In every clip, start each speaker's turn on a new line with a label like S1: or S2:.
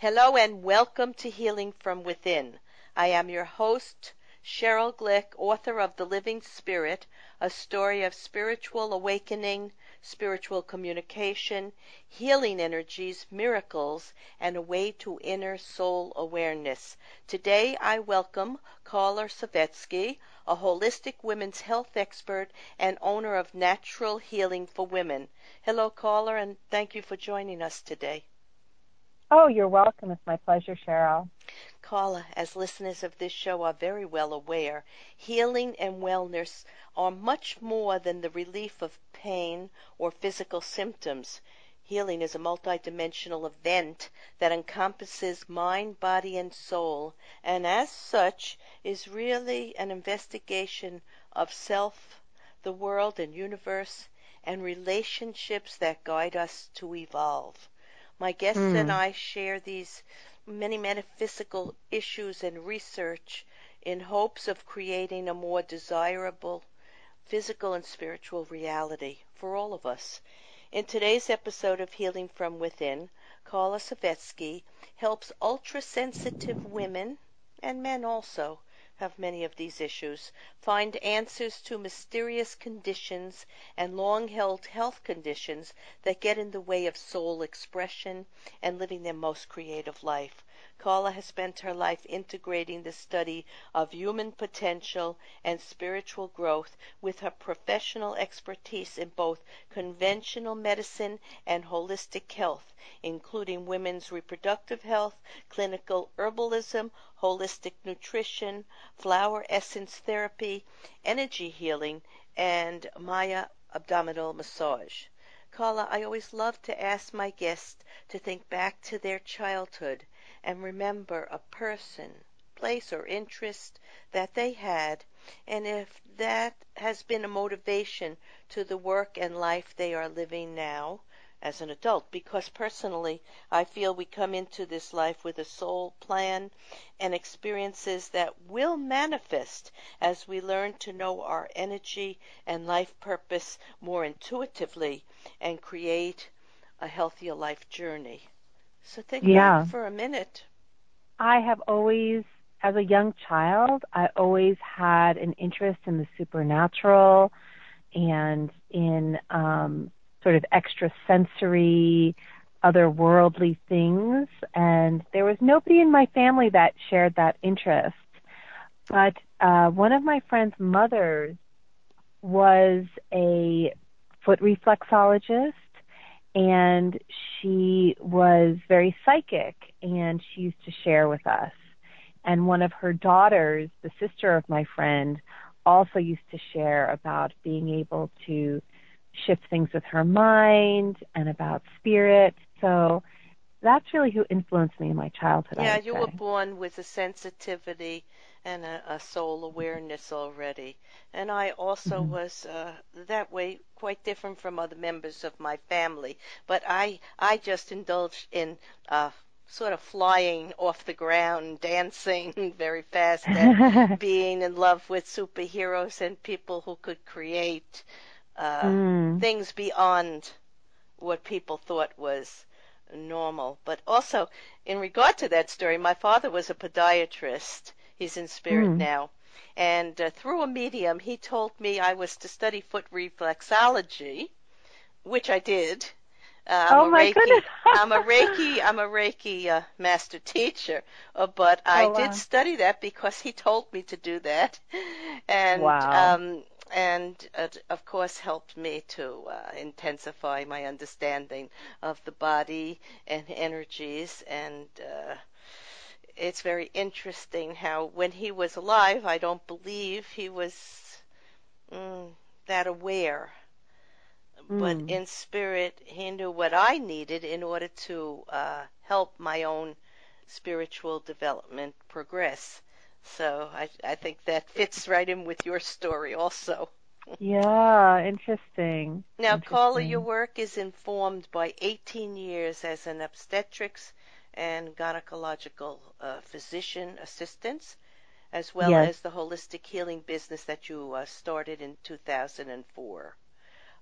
S1: Hello and welcome to Healing from Within. I am your host, Cheryl Glick, author of The Living Spirit, a story of spiritual awakening, spiritual communication, healing energies, miracles, and a way to inner soul awareness. Today I welcome Carla Savetsky, a holistic women's health expert and owner of Natural Healing for Women. Hello, Carla, and thank you for joining us today.
S2: Oh, you're welcome. It's my pleasure, Cheryl.
S1: Carla, as listeners of this show are very well aware, healing and wellness are much more than the relief of pain or physical symptoms. Healing is a multidimensional event that encompasses mind, body, and soul, and as such is really an investigation of self, the world and universe, and relationships that guide us to evolve. My guests mm. and I share these many metaphysical issues and research in hopes of creating a more desirable physical and spiritual reality for all of us. In today's episode of Healing from Within, Carla Savetsky helps ultra sensitive women and men also have many of these issues, find answers to mysterious conditions and long held health conditions that get in the way of soul expression and living their most creative life. Carla has spent her life integrating the study of human potential and spiritual growth with her professional expertise in both conventional medicine and holistic health, including women's reproductive health, clinical herbalism, holistic nutrition, flower essence therapy, energy healing, and Maya abdominal massage. Carla, I always love to ask my guests to think back to their childhood and remember a person, place, or interest that they had, and if that has been a motivation to the work and life they are living now as an adult. Because personally, I feel we come into this life with a soul plan and experiences that will manifest as we learn to know our energy and life purpose more intuitively and create a healthier life journey. So think yeah. for a minute.
S2: I have always, as a young child, I always had an interest in the supernatural and in um, sort of extrasensory, otherworldly things. And there was nobody in my family that shared that interest. But uh, one of my friend's mothers was a foot reflexologist and she was very psychic and she used to share with us. And one of her daughters, the sister of my friend, also used to share about being able to shift things with her mind and about spirit. So that's really who influenced me in my childhood.
S1: Yeah, you were born with a sensitivity and a, a soul awareness already. And I also mm-hmm. was uh, that way, quite different from other members of my family. But I, I just indulged in uh, sort of flying off the ground, dancing very fast, and being in love with superheroes and people who could create uh, mm. things beyond what people thought was normal. But also, in regard to that story, my father was a podiatrist. He's in spirit mm. now. And uh, through a medium, he told me I was to study foot reflexology, which I did.
S2: Uh, I'm oh my
S1: Reiki,
S2: goodness!
S1: I'm a Reiki. I'm a Reiki uh, master teacher, uh, but I
S2: oh, wow.
S1: did study that because he told me to do that, and
S2: wow.
S1: um, and of course helped me to uh, intensify my understanding of the body and energies and. It's very interesting how when he was alive, I don't believe he was mm, that aware but
S2: Mm.
S1: in spirit, he knew what I needed in order to uh, help my own spiritual development progress. So I, I think that fits right in with your story also.
S2: Yeah, interesting.
S1: Now,
S2: interesting.
S1: Carla, your work is informed by 18 years as an obstetrics and gynecological uh, physician assistant, as well
S2: Yes.
S1: as the holistic healing business that you uh, started in 2004.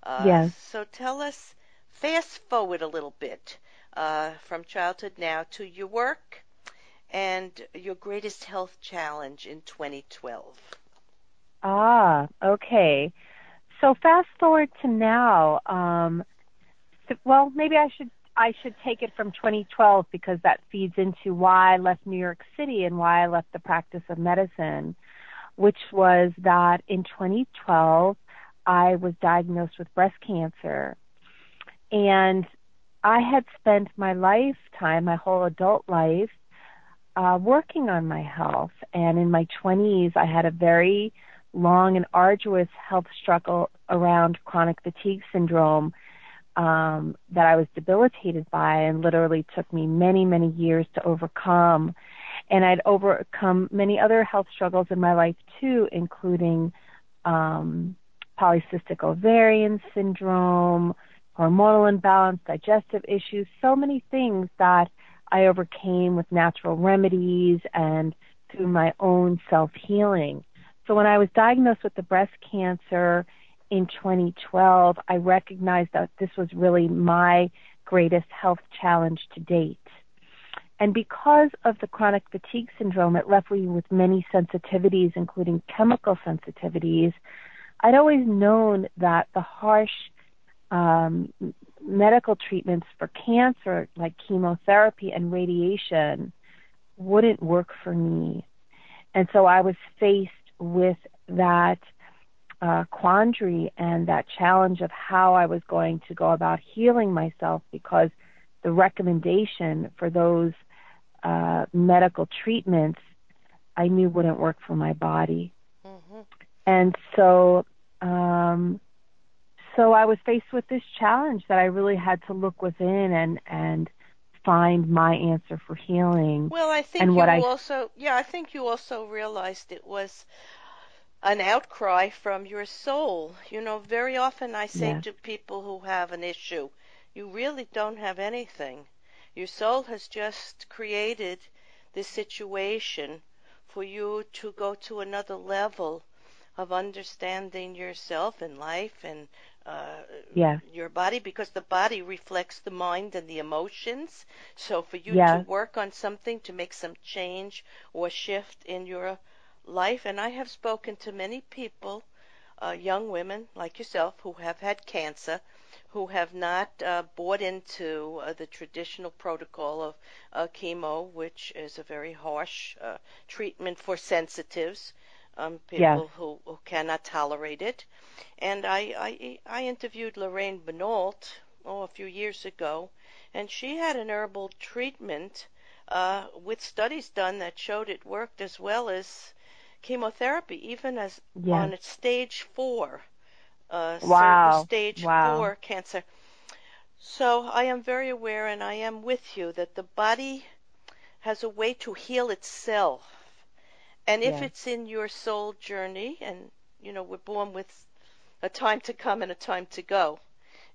S1: Uh,
S2: Yes.
S1: So tell us, fast forward a little bit. uh, from childhood now to your work and your greatest health challenge in 2012.
S2: Ah, okay. So fast forward to now. Um, well, maybe I should I should take it from 2012 because that feeds into why I left New York City and why I left the practice of medicine, which was that in 2012 I was diagnosed with breast cancer. And I had spent my lifetime, my whole adult life, uh, working on my health. And in my 20s, I had a very long and arduous health struggle around chronic fatigue syndrome um, that I was debilitated by and literally took me many, many years to overcome. And I'd overcome many other health struggles in my life too, including um, polycystic ovarian syndrome, hormonal imbalance, digestive issues, so many things that I overcame with natural remedies and through my own self healing. So when I was diagnosed with the breast cancer in 2012, I recognized that this was really my greatest health challenge to date. And because of the chronic fatigue syndrome, it left me with many sensitivities, including chemical sensitivities. I'd always known that the harsh um, medical treatments for cancer, like chemotherapy and radiation, wouldn't work for me. And so I was faced with that uh, quandary and that challenge of how I was going to go about healing myself because the recommendation for those uh, medical treatments I knew wouldn't work for my body. Mm-hmm. And so um, so I was faced with this challenge that I really had to look within and and find my answer for healing.
S1: Well, I think and you I, also yeah, I think you also realized it was an outcry from your soul. You know, very often I say yeah. to people who have an issue, you really don't have anything. Your soul has just created this situation for you to go to another level of understanding yourself and life and uh,
S2: yeah.
S1: your body because the body reflects the mind and the emotions. So for you yeah. to work on something to make some change or shift in your life, and I have spoken to many people, uh, young women like yourself, who have had cancer, who have not uh, bought into uh, the traditional protocol of uh, chemo, which is a very harsh uh, treatment for sensitives um, people
S2: yeah.
S1: who, who cannot tolerate it. And I, I, I interviewed Lorraine Benoit, oh, a few years ago, and she had an herbal treatment uh, with studies done that showed it worked as well as chemotherapy, even as yeah. on stage four, uh,
S2: wow.
S1: stage
S2: wow.
S1: four cancer. So I am very aware, and I am with you, that the body has a way to heal itself and if it's in your soul journey, and you know, we're born with a time to come and a time to go,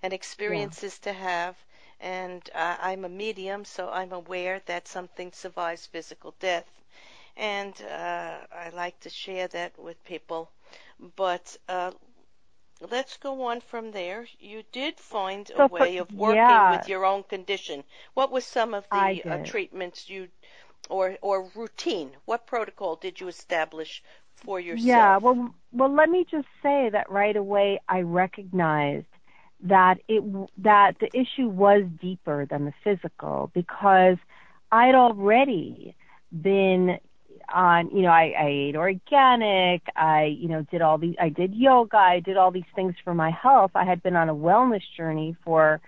S1: and experiences yeah. to have, and uh, I'm a medium, so I'm aware that something survives physical death. And uh, I like to share that with people. But uh, let's go on from there. You did find so a way for, of working
S2: yeah.
S1: with your own condition. What was some of the uh, treatments you or or routine? What protocol did you establish for yourself?
S2: Yeah, well, well, let me just say that right away I recognized that it that the issue was deeper than the physical because I'd already been on you know I, I ate organic i you know did all these i did yoga i did all these things for my health i had been on a wellness journey for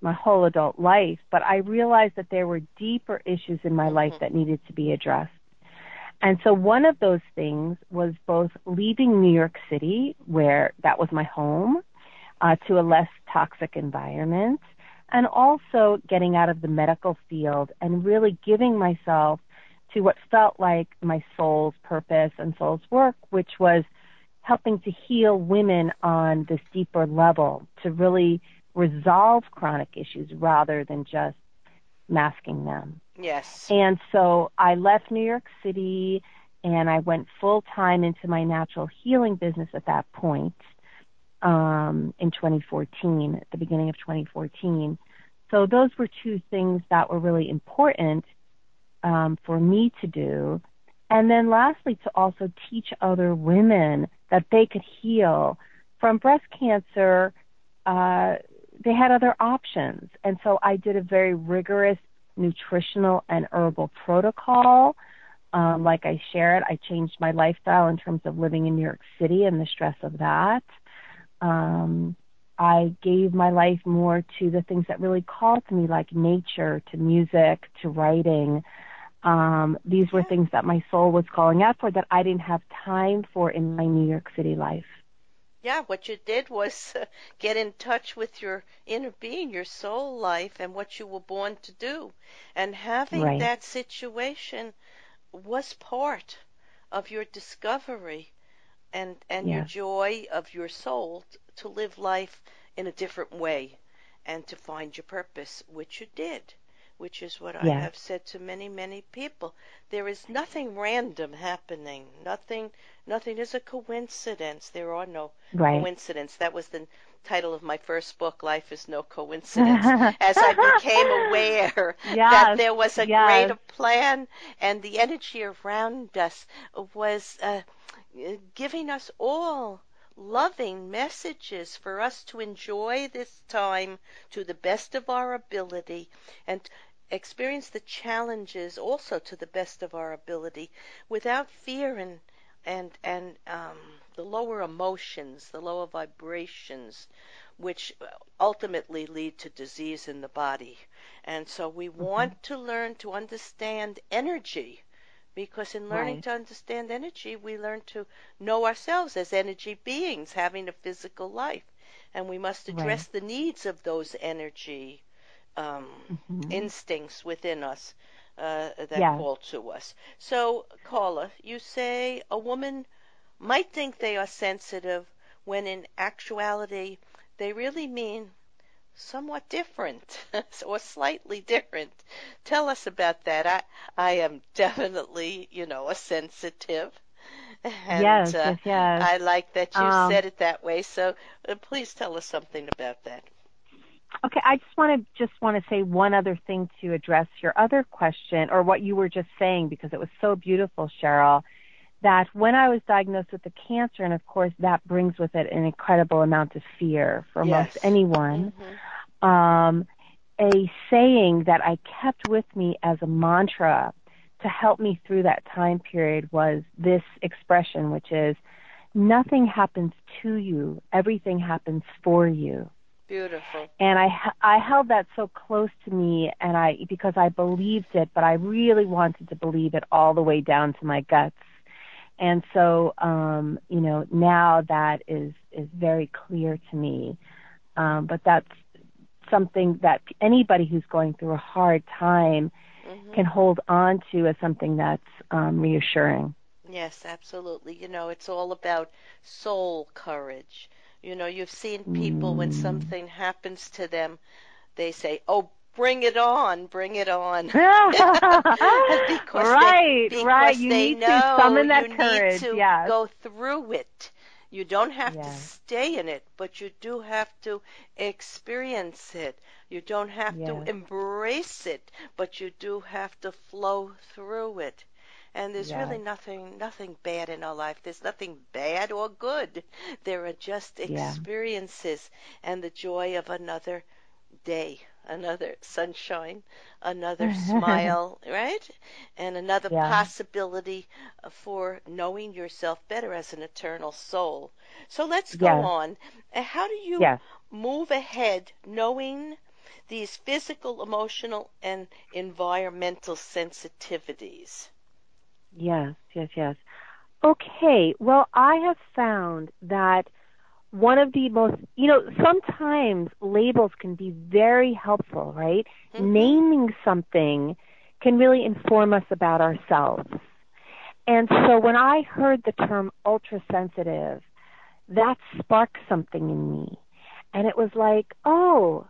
S2: my whole adult life, but I realized that there were deeper issues in my life mm-hmm. that needed to be addressed. And so one of those things was both leaving New York City, where that was my home, uh, to a less toxic environment, and also getting out of the medical field and really giving myself to what felt like my soul's purpose and soul's work, which was helping to heal women on this deeper level to really resolve chronic issues rather than just masking them.
S1: Yes.
S2: And so I left New York City and I went full time into my natural healing business at that point um, in 2014, at the beginning of 2014. so those were two things that were really important um, for me to do. And then lastly, to also teach other women that they could heal from breast cancer. Uh, they had other options. And so I did a very rigorous nutritional and herbal protocol. Um, like I shared, I changed my lifestyle in terms of living in New York City and the stress of that. Um, I gave my life more to the things that really called to me, like nature, to music, to writing. Um, these were things that my soul was calling out for that I didn't have time for in my New York City life.
S1: Yeah, what you did was uh, get in touch with your inner being, your soul life, and what you were born to do. And having
S2: right.
S1: that situation was part of your discovery and, and your joy of your soul to live life in a different way and to find your purpose, which you did, which is what I have said to many, many people. There is nothing random happening. Nothing, nothing is a coincidence. There are no
S2: right.
S1: coincidence. That was the title of my first book, Life is No Coincidence, as I became aware
S2: yes,
S1: that there was a
S2: yes.
S1: greater plan and the energy around us was uh, giving us all loving messages for us to enjoy this time to the best of our ability and experience the challenges also to the best of our ability without fear and and and um, the lower emotions, the lower vibrations, which ultimately lead to disease in the body. And so we mm-hmm. want to learn to understand energy because in learning
S2: right.
S1: to understand energy, we learn to know ourselves as energy beings having a physical life. And we must address
S2: right.
S1: the needs of those energy um, mm-hmm. instincts within us uh, that
S2: yeah.
S1: call to us. So, Carla, you say a woman might think they are sensitive when in actuality they really mean somewhat different or slightly different. Tell us about that. I I am definitely, you know, a sensitive. And,
S2: yes,
S1: uh,
S2: yes, yes.
S1: I like that you
S2: um,
S1: said it that way. So uh, please tell us something about that.
S2: Okay, I just want to just want to say one other thing to address your other question or what you were just saying because it was so beautiful, Cheryl. That when I was diagnosed with the cancer, and of course that brings with it an incredible amount of fear for
S1: yes.
S2: most anyone.
S1: Mm-hmm.
S2: Um, a saying that I kept with me as a mantra to help me through that time period was this expression, which is, nothing happens to you, everything happens for you.
S1: Beautiful.
S2: And I I held that so close to me, and I because I believed it, but I really wanted to believe it all the way down to my guts. And so, um, you know, now that is is very clear to me. Um, but that's something that anybody who's going through a hard time mm-hmm. can hold on to as something that's um, reassuring.
S1: Yes, absolutely. You know, it's all about soul courage. You know, you've seen people mm. when something happens to them, they say, "Oh, bring it on, bring it on." because
S2: right,
S1: they, because
S2: right. You
S1: they
S2: need
S1: know
S2: to summon that
S1: you
S2: courage.
S1: need to
S2: yes.
S1: go through it. You don't have
S2: yes.
S1: to stay in it, but you do have to experience it. You don't have
S2: yes.
S1: to embrace it, but you do have to flow through it. And there's
S2: yes.
S1: really nothing nothing bad in our life. There's nothing bad or good. There are just experiences yeah. and the joy of another day, another sunshine, another smile, right? And another
S2: yeah.
S1: possibility for knowing yourself better as an eternal soul. So let's go
S2: yes.
S1: on. How do you
S2: yes.
S1: move ahead knowing these physical, emotional, and environmental sensitivities?
S2: Yes, yes, yes. Okay, well, I have found that one of the most, you know, sometimes labels can be very helpful, right? Mm-hmm. Naming something can really inform us about ourselves. And so when I heard the term ultra sensitive, that sparked something in me. And it was like, oh,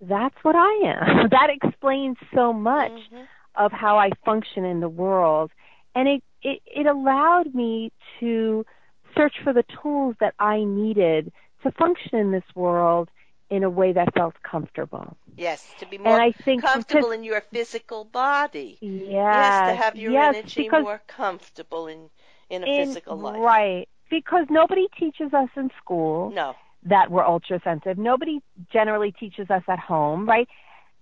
S2: that's what I am. that explains so much mm-hmm. of how I function in the world and it, it, it allowed me to search for the tools that I needed to function in this world in a way that felt comfortable.
S1: Yes, to be more
S2: and I think
S1: comfortable in your physical body.
S2: Yes,
S1: yes to have your
S2: yes,
S1: energy
S2: because
S1: more comfortable in in a
S2: in,
S1: physical life.
S2: Right. Because nobody teaches us in school
S1: No.
S2: that we're ultra sensitive. Nobody generally teaches us at home, right?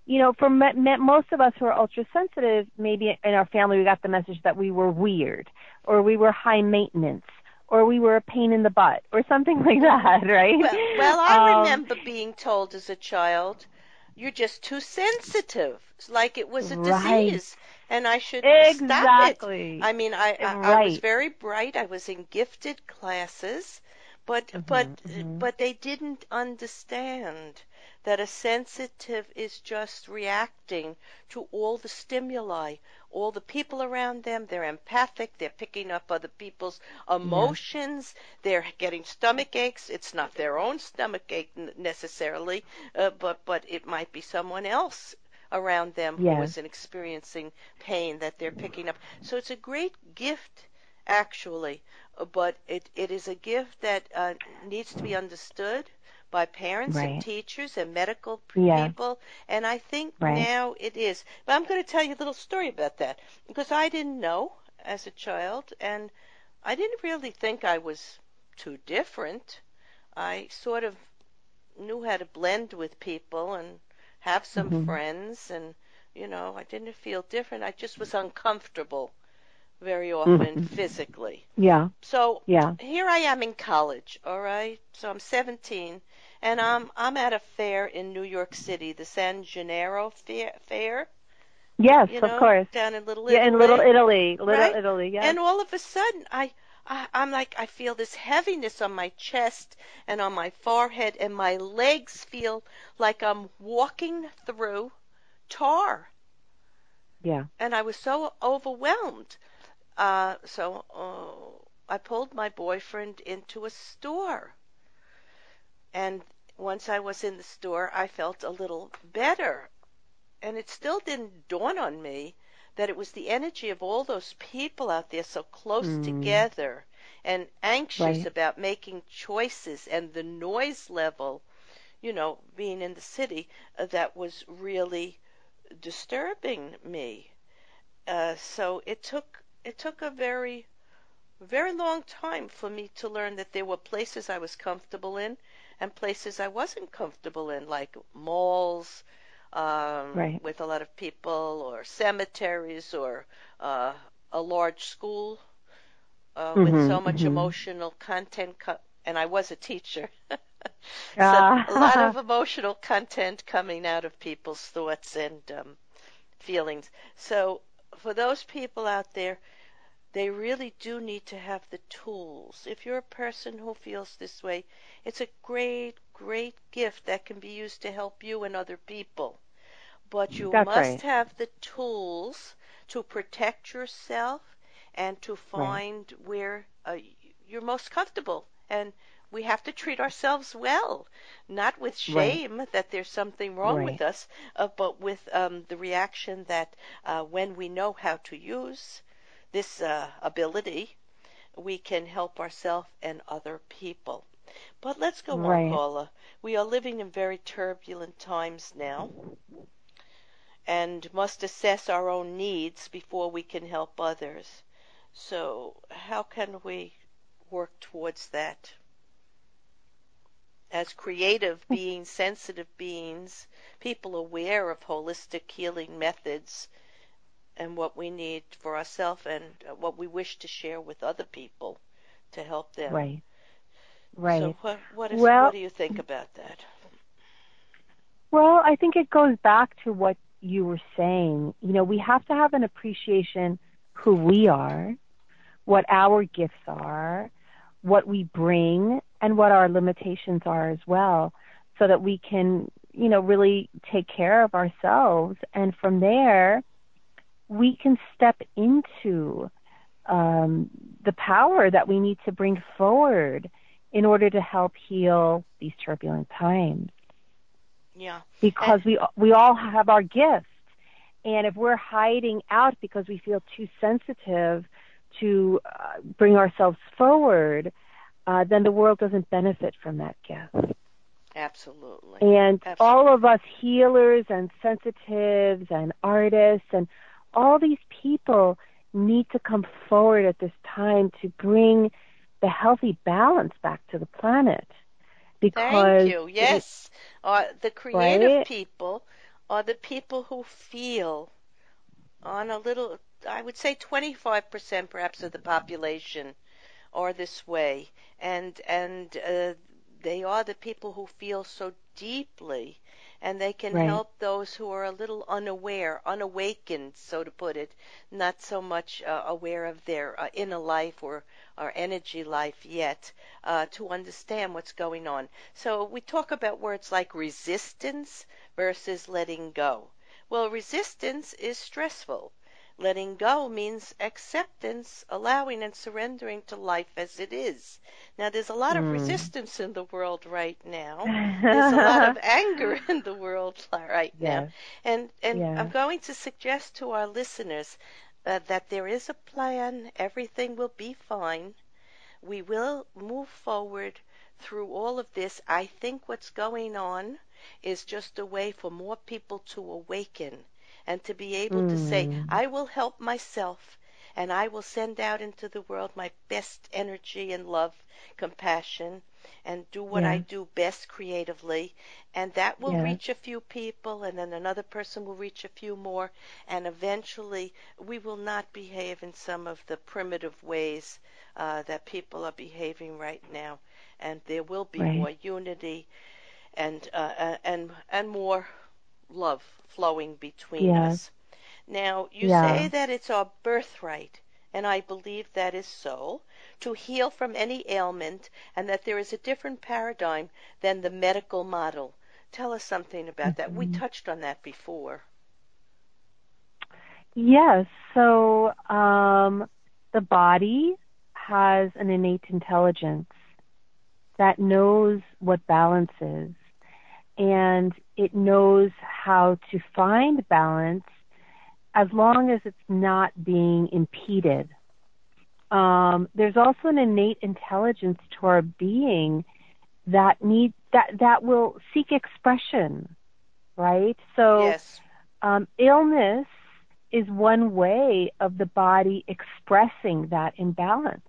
S2: You know, for me, most of us who are ultra sensitive, maybe in our family we got the message that we were weird or we were high maintenance or we were a pain in the butt or something like that, right?
S1: Well, well I
S2: Um,
S1: remember being told as a child, "You're just too sensitive." It's like it was a
S2: Right.
S1: disease, and I should stop it.
S2: Exactly.
S1: I mean, I, I, I was very bright. I was in gifted classes, but but
S2: mhm.
S1: but they didn't understand that a sensitive is just reacting to all the stimuli, all the people around them. They're empathic. They're picking up other people's emotions. They're getting stomach aches. It's not their own stomach ache necessarily, uh, but but it might be someone else around them who isn't experiencing pain that they're picking up. So it's a great gift, actually, but it, it is a gift that uh, needs to be understood by parents and teachers and medical
S2: Yeah.
S1: people, and I think
S2: Right.
S1: now it is. But I'm going to tell you a little story about that because I didn't know as a child, and I didn't really think I was too different. I sort of knew how to blend with people and have some
S2: Mhm.
S1: friends and you know i didn't feel different i just was uncomfortable very often
S2: Mhm.
S1: physically
S2: yeah,
S1: so
S2: yeah.
S1: here i am in college all right so i'm 17 and i'm i'm at a fair in new york city the san gennaro fair, fair
S2: Yes,
S1: you
S2: of course.
S1: down in little Italy.
S2: Yeah, in. Little Italy, Little
S1: Right?
S2: Italy. Yeah.
S1: And all of a sudden, I, I, I'm like, I feel this heaviness on my chest and on my forehead, and my legs feel like I'm walking through tar.
S2: yeah.
S1: And I was so overwhelmed. Uh, so uh, I pulled my boyfriend into a store. And once I was in the store, I felt a little better. And it still didn't dawn on me that it was the energy of all those people out there so close
S2: Mm.
S1: together and anxious
S2: Right.
S1: about making choices and the noise level, you know, being in the city, uh, that was really disturbing me. Uh, so it took it took a very very long time for me to learn that there were places I was comfortable in and places I wasn't comfortable in, like malls um,
S2: Right.
S1: with a lot of people, or cemeteries, or uh, a large school uh, with so much
S2: mhm.
S1: emotional content. Co- and I was a teacher. so
S2: Ah.
S1: a lot of emotional content coming out of people's thoughts and um, feelings. So for those people out there, they really do need to have the tools. If you're a person who feels this way, it's a great, great gift that can be used to help you and other people. But you
S2: That's
S1: must
S2: right.
S1: have the tools to protect yourself and to find where uh, you're most comfortable. And we have to treat ourselves well, not with
S2: Right.
S1: shame that there's something wrong
S2: Right.
S1: with us, uh, but with um, the reaction that uh, when we know how to use this uh, ability, we can help ourselves and other people. But let's go
S2: Right.
S1: on, Paula. We are living in very turbulent times now and must assess our own needs before we can help others. So, how can we work towards that? As creative hmm. beings, sensitive beings, people aware of holistic healing methods and what we need for ourselves and what we wish to share with other people to help them.
S2: Right. Right.
S1: So, what, what, is,
S2: Well-
S1: what do you think about that?
S2: Well, I think it goes back to what you were saying. You know, we have to have an appreciation who we are, what our gifts are, what we bring, and what our limitations are as well, so that we can, you know, really take care of ourselves. And from there, we can step into um, the power that we need to bring forward in order to help heal these turbulent times
S1: Yeah.
S2: because we we all have our gifts and if we're hiding out because we feel too sensitive to uh, bring ourselves forward uh, then the world doesn't benefit from that gift
S1: Absolutely.
S2: And
S1: Absolutely.
S2: all of us healers and sensitives and artists and all these people need to come forward at this time to bring the healthy balance back to the planet. Because
S1: Thank you. Yes. Uh, the creative
S2: Right?
S1: people are the people who feel on a little, I would say 25% perhaps of the population are this way. And, and, uh, they are the people who feel so deeply and they can
S2: Right.
S1: help those who are a little unaware, unawakened, so to put it, not so much uh, aware of their uh, inner life or, or energy life yet, uh, to understand what's going on. So we talk about words like resistance versus letting go. Well, resistance is stressful. Letting go means acceptance, allowing and surrendering to life as it is. Now, there's a lot of
S2: Mm.
S1: resistance in the world right now. There's a lot of anger in the world right now. And and
S2: Yeah.
S1: I'm going to suggest to our listeners uh, that there is a plan. Everything will be fine. We will move forward through all of this. I think what's going on is just a way for more people to awaken and to be able to say,
S2: Mm.
S1: I will help myself and I will send out into the world my best energy and love, compassion, and do what I do best creatively. And that will
S2: Yes.
S1: reach a few people, and then another person will reach a few more, and eventually we will not behave in some of the primitive ways uh, that people are behaving right now. And there will be
S2: Right.
S1: more unity and uh, uh, and and more love flowing between
S2: Yes.
S1: us. Now, you
S2: Yeah.
S1: say that it's our birthright, and I believe that is so, to heal from any ailment, and that there is a different paradigm than the medical model. Tell us something about that. We
S2: Mhm.
S1: touched on that before.
S2: Yes. So um, the body has an innate intelligence that knows what balance is, and it knows how to find balance as long as it's not being impeded. Um, there's also an innate intelligence to our being that need that that will seek expression, right? So
S1: yes.
S2: um, illness is one way of the body expressing that imbalance.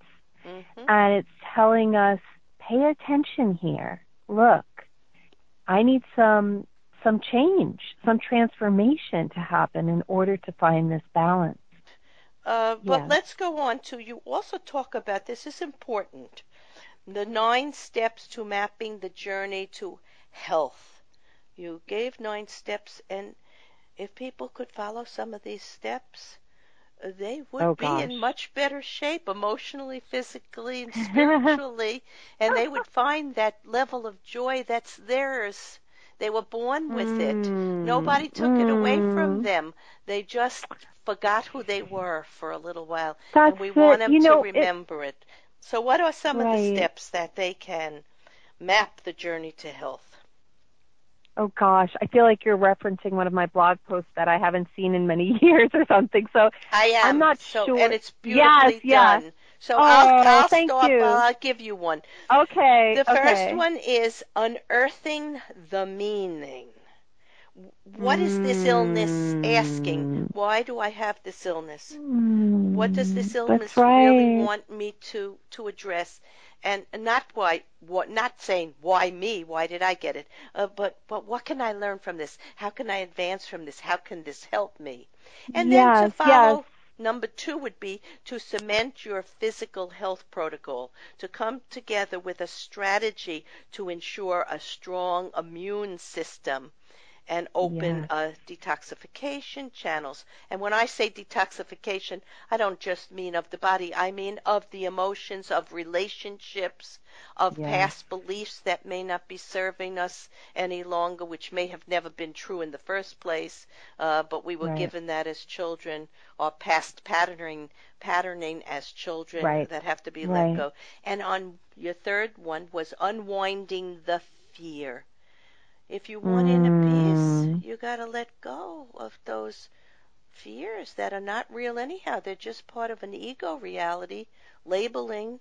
S1: hmm
S2: And it's telling us, pay attention here. Look, I need some some change, some transformation to happen in order to find this balance.
S1: Uh, but
S2: Yeah.
S1: let's go on to you also talk about this is important the nine steps to mapping the journey to health. You gave nine steps, and if people could follow some of these steps, they would
S2: Oh,
S1: be in much better shape emotionally, physically, and spiritually, and they would find that level of joy that's theirs. They were born with it.
S2: Mm,
S1: Nobody took it away from
S2: mm.
S1: them. They just forgot who they were for a little while,
S2: That's
S1: and we
S2: it.
S1: want them
S2: You know,
S1: to remember it. So, what are some of the steps that they can map the journey to health?
S2: Oh gosh, I feel like you're referencing one of my blog posts that I haven't seen in many years or something. So
S1: I am.
S2: I'm not
S1: so,
S2: sure.
S1: And it's
S2: Yes,
S1: beautifully
S2: yeah.
S1: done. So
S2: Oh,
S1: I'll, I'll
S2: thank
S1: start.
S2: you.
S1: I'll give you one.
S2: okay,
S1: The first
S2: okay.
S1: one is unearthing the meaning. What is this illness asking?
S2: Mm.
S1: Why do I have this illness?
S2: Mm,
S1: What does this illness
S2: right.
S1: really want me to to address? And not why, what, not saying why me, why did I get it, uh, but but what can I learn from this? How can I advance from this? How can this help me? And then to follow,
S2: yes.
S1: Number two would be to cement your physical health protocol, to come together with a strategy to ensure a strong immune system and open
S2: Yes.
S1: uh, detoxification channels. And when I say detoxification, I don't just mean of the body, I mean of the emotions, of relationships, of
S2: Yes.
S1: past beliefs that may not be serving us any longer, which may have never been true in the first place, uh, but we were
S2: Right.
S1: given that as children, or past patterning, patterning as children
S2: Right.
S1: that have to be
S2: Right.
S1: let go. And on your third one was unwinding the fear. If you want inner
S2: Mm.
S1: peace, you got to let go of those fears that are not real anyhow. They're just part of an ego reality, labeling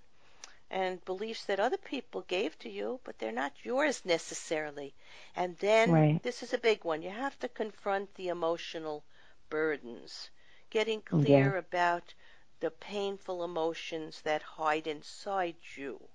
S1: and beliefs that other people gave to you, but they're not yours necessarily. And then
S2: Right.
S1: this is a big one. You have to confront the emotional burdens, getting clear
S2: Yeah.
S1: about the painful emotions that hide inside you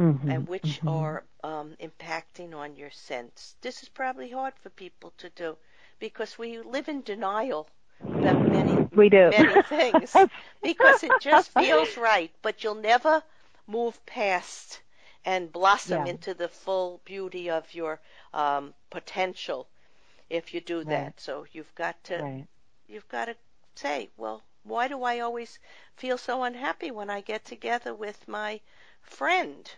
S2: Mhm,
S1: and which
S2: mhm.
S1: are um, impacting on your sense. This is probably hard for people to do because we live in denial about many
S2: we do
S1: many things because it just feels right, but you'll never move past and blossom
S2: Yeah.
S1: into the full beauty of your um, potential if you do
S2: Right.
S1: that. So you've got to
S2: right.
S1: you've got to say, well, why do I always feel so unhappy when I get together with my friend?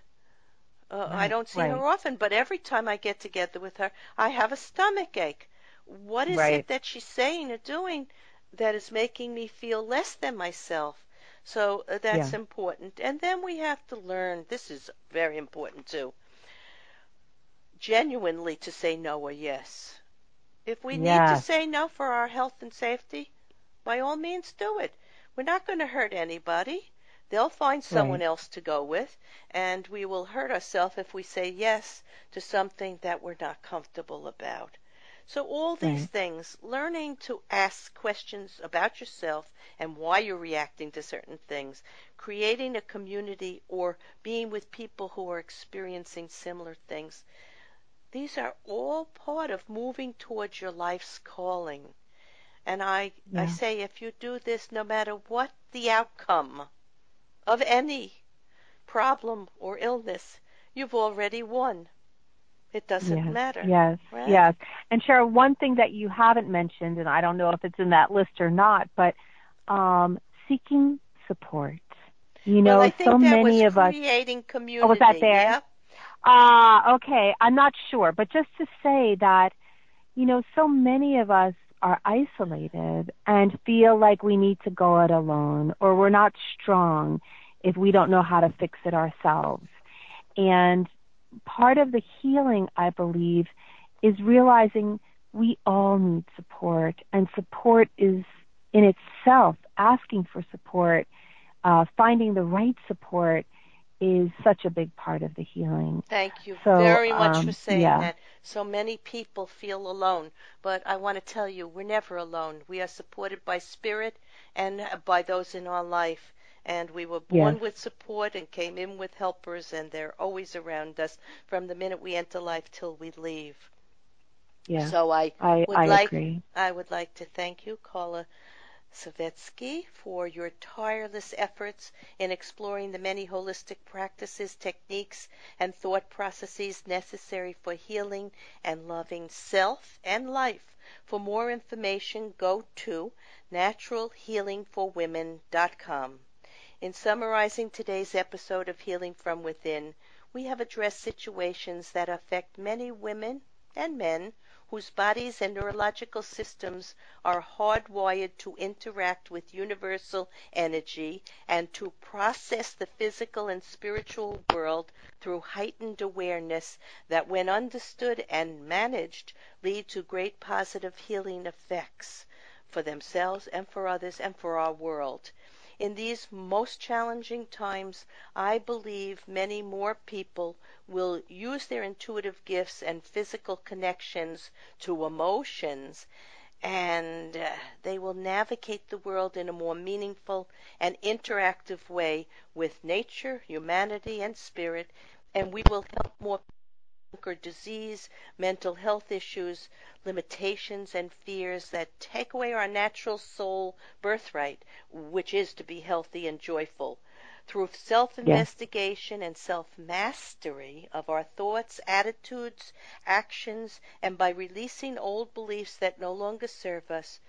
S1: Uh, I don't see
S2: right.
S1: her often, but every time I get together with her, I have a stomach ache. What is
S2: Right.
S1: it that she's saying or doing that is making me feel less than myself? So uh, that's
S2: Yeah.
S1: important. And then we have to learn, this is very important too, genuinely to say no or yes. If we need to say no for our health and safety, by all means do it. We're not going to hurt anybody. They'll find someone
S2: Right.
S1: else to go with, and we will hurt ourselves if we say yes to something that we're not comfortable about. So, all these
S2: Right.
S1: things, learning to ask questions about yourself and why you're reacting to certain things, creating a community or being with people who are experiencing similar things, these are all part of moving towards your life's calling. And I, I say if you do this, no matter what the outcome of any problem or illness, you've already won. It doesn't
S2: yes,
S1: matter.
S2: Yes,
S1: right?
S2: yes. And Cheryl, one thing that you haven't mentioned, and I don't know if it's in that list or not, but um, seeking support. You know,
S1: well,
S2: so many of us.
S1: creating community.
S2: Oh, was that there?
S1: Yeah.
S2: Ah, okay. I'm not sure, but just to say that, you know, so many of us are isolated and feel like we need to go it alone or we're not strong if we don't know how to fix it ourselves. And part of the healing, I believe, is realizing we all need support and support is in itself asking for support, uh, finding the right support is such a big part of the healing.
S1: Thank you
S2: So,
S1: very much
S2: um,
S1: for saying
S2: yeah.
S1: that. So many people feel alone, but I want to tell you, we're never alone. We are supported by spirit and by those in our life. And we were born
S2: Yes.
S1: with support and came in with helpers, and they're always around us from the minute we enter life till we leave.
S2: Yeah,
S1: So I
S2: I,
S1: would
S2: I
S1: like
S2: agree.
S1: I would like to thank you, Carla Savetsky, for your tireless efforts in exploring the many holistic practices, techniques, and thought processes necessary for healing and loving self and life. For more information, go to naturalhealingforwomen.com. In summarizing today's episode of Healing from Within, we have addressed situations that affect many women and men whose bodies and neurological systems are hardwired to interact with universal energy and to process the physical and spiritual world through heightened awareness that, when understood and managed, lead to great positive healing effects for themselves and for others and for our world. In these most challenging times, I believe many more people will use their intuitive gifts and physical connections to emotions and uh, they will navigate the world in a more meaningful and interactive way with nature, humanity, and spirit, and we will help more conquer disease, mental health issues, limitations, and fears that take away our natural soul birthright, which is to be healthy and joyful. Through self investigation and self mastery of our thoughts, attitudes, actions, and by releasing old beliefs that no longer serve us,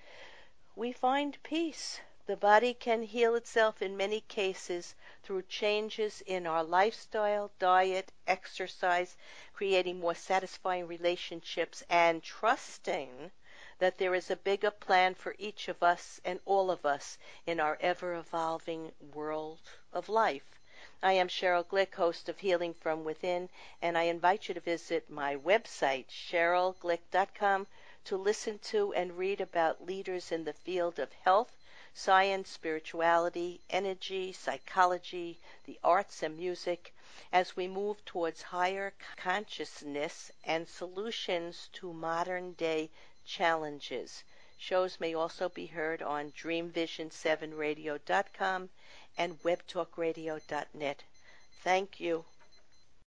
S1: we find peace. The body can heal itself in many cases through changes in our lifestyle, diet, exercise, creating more satisfying relationships, and trusting that there is a bigger plan for each of us and all of us in our ever evolving world of life. I am Cheryl Glick, host of Healing from Within, and I invite you to visit my website, cherylglick.com, to listen to and read about leaders in the field of health, science, spirituality, energy, psychology, the arts, and music as we move towards higher consciousness and solutions to modern day challenges. Shows may also be heard on dreamvision7radio.com and webtalkradio.net. Thank you.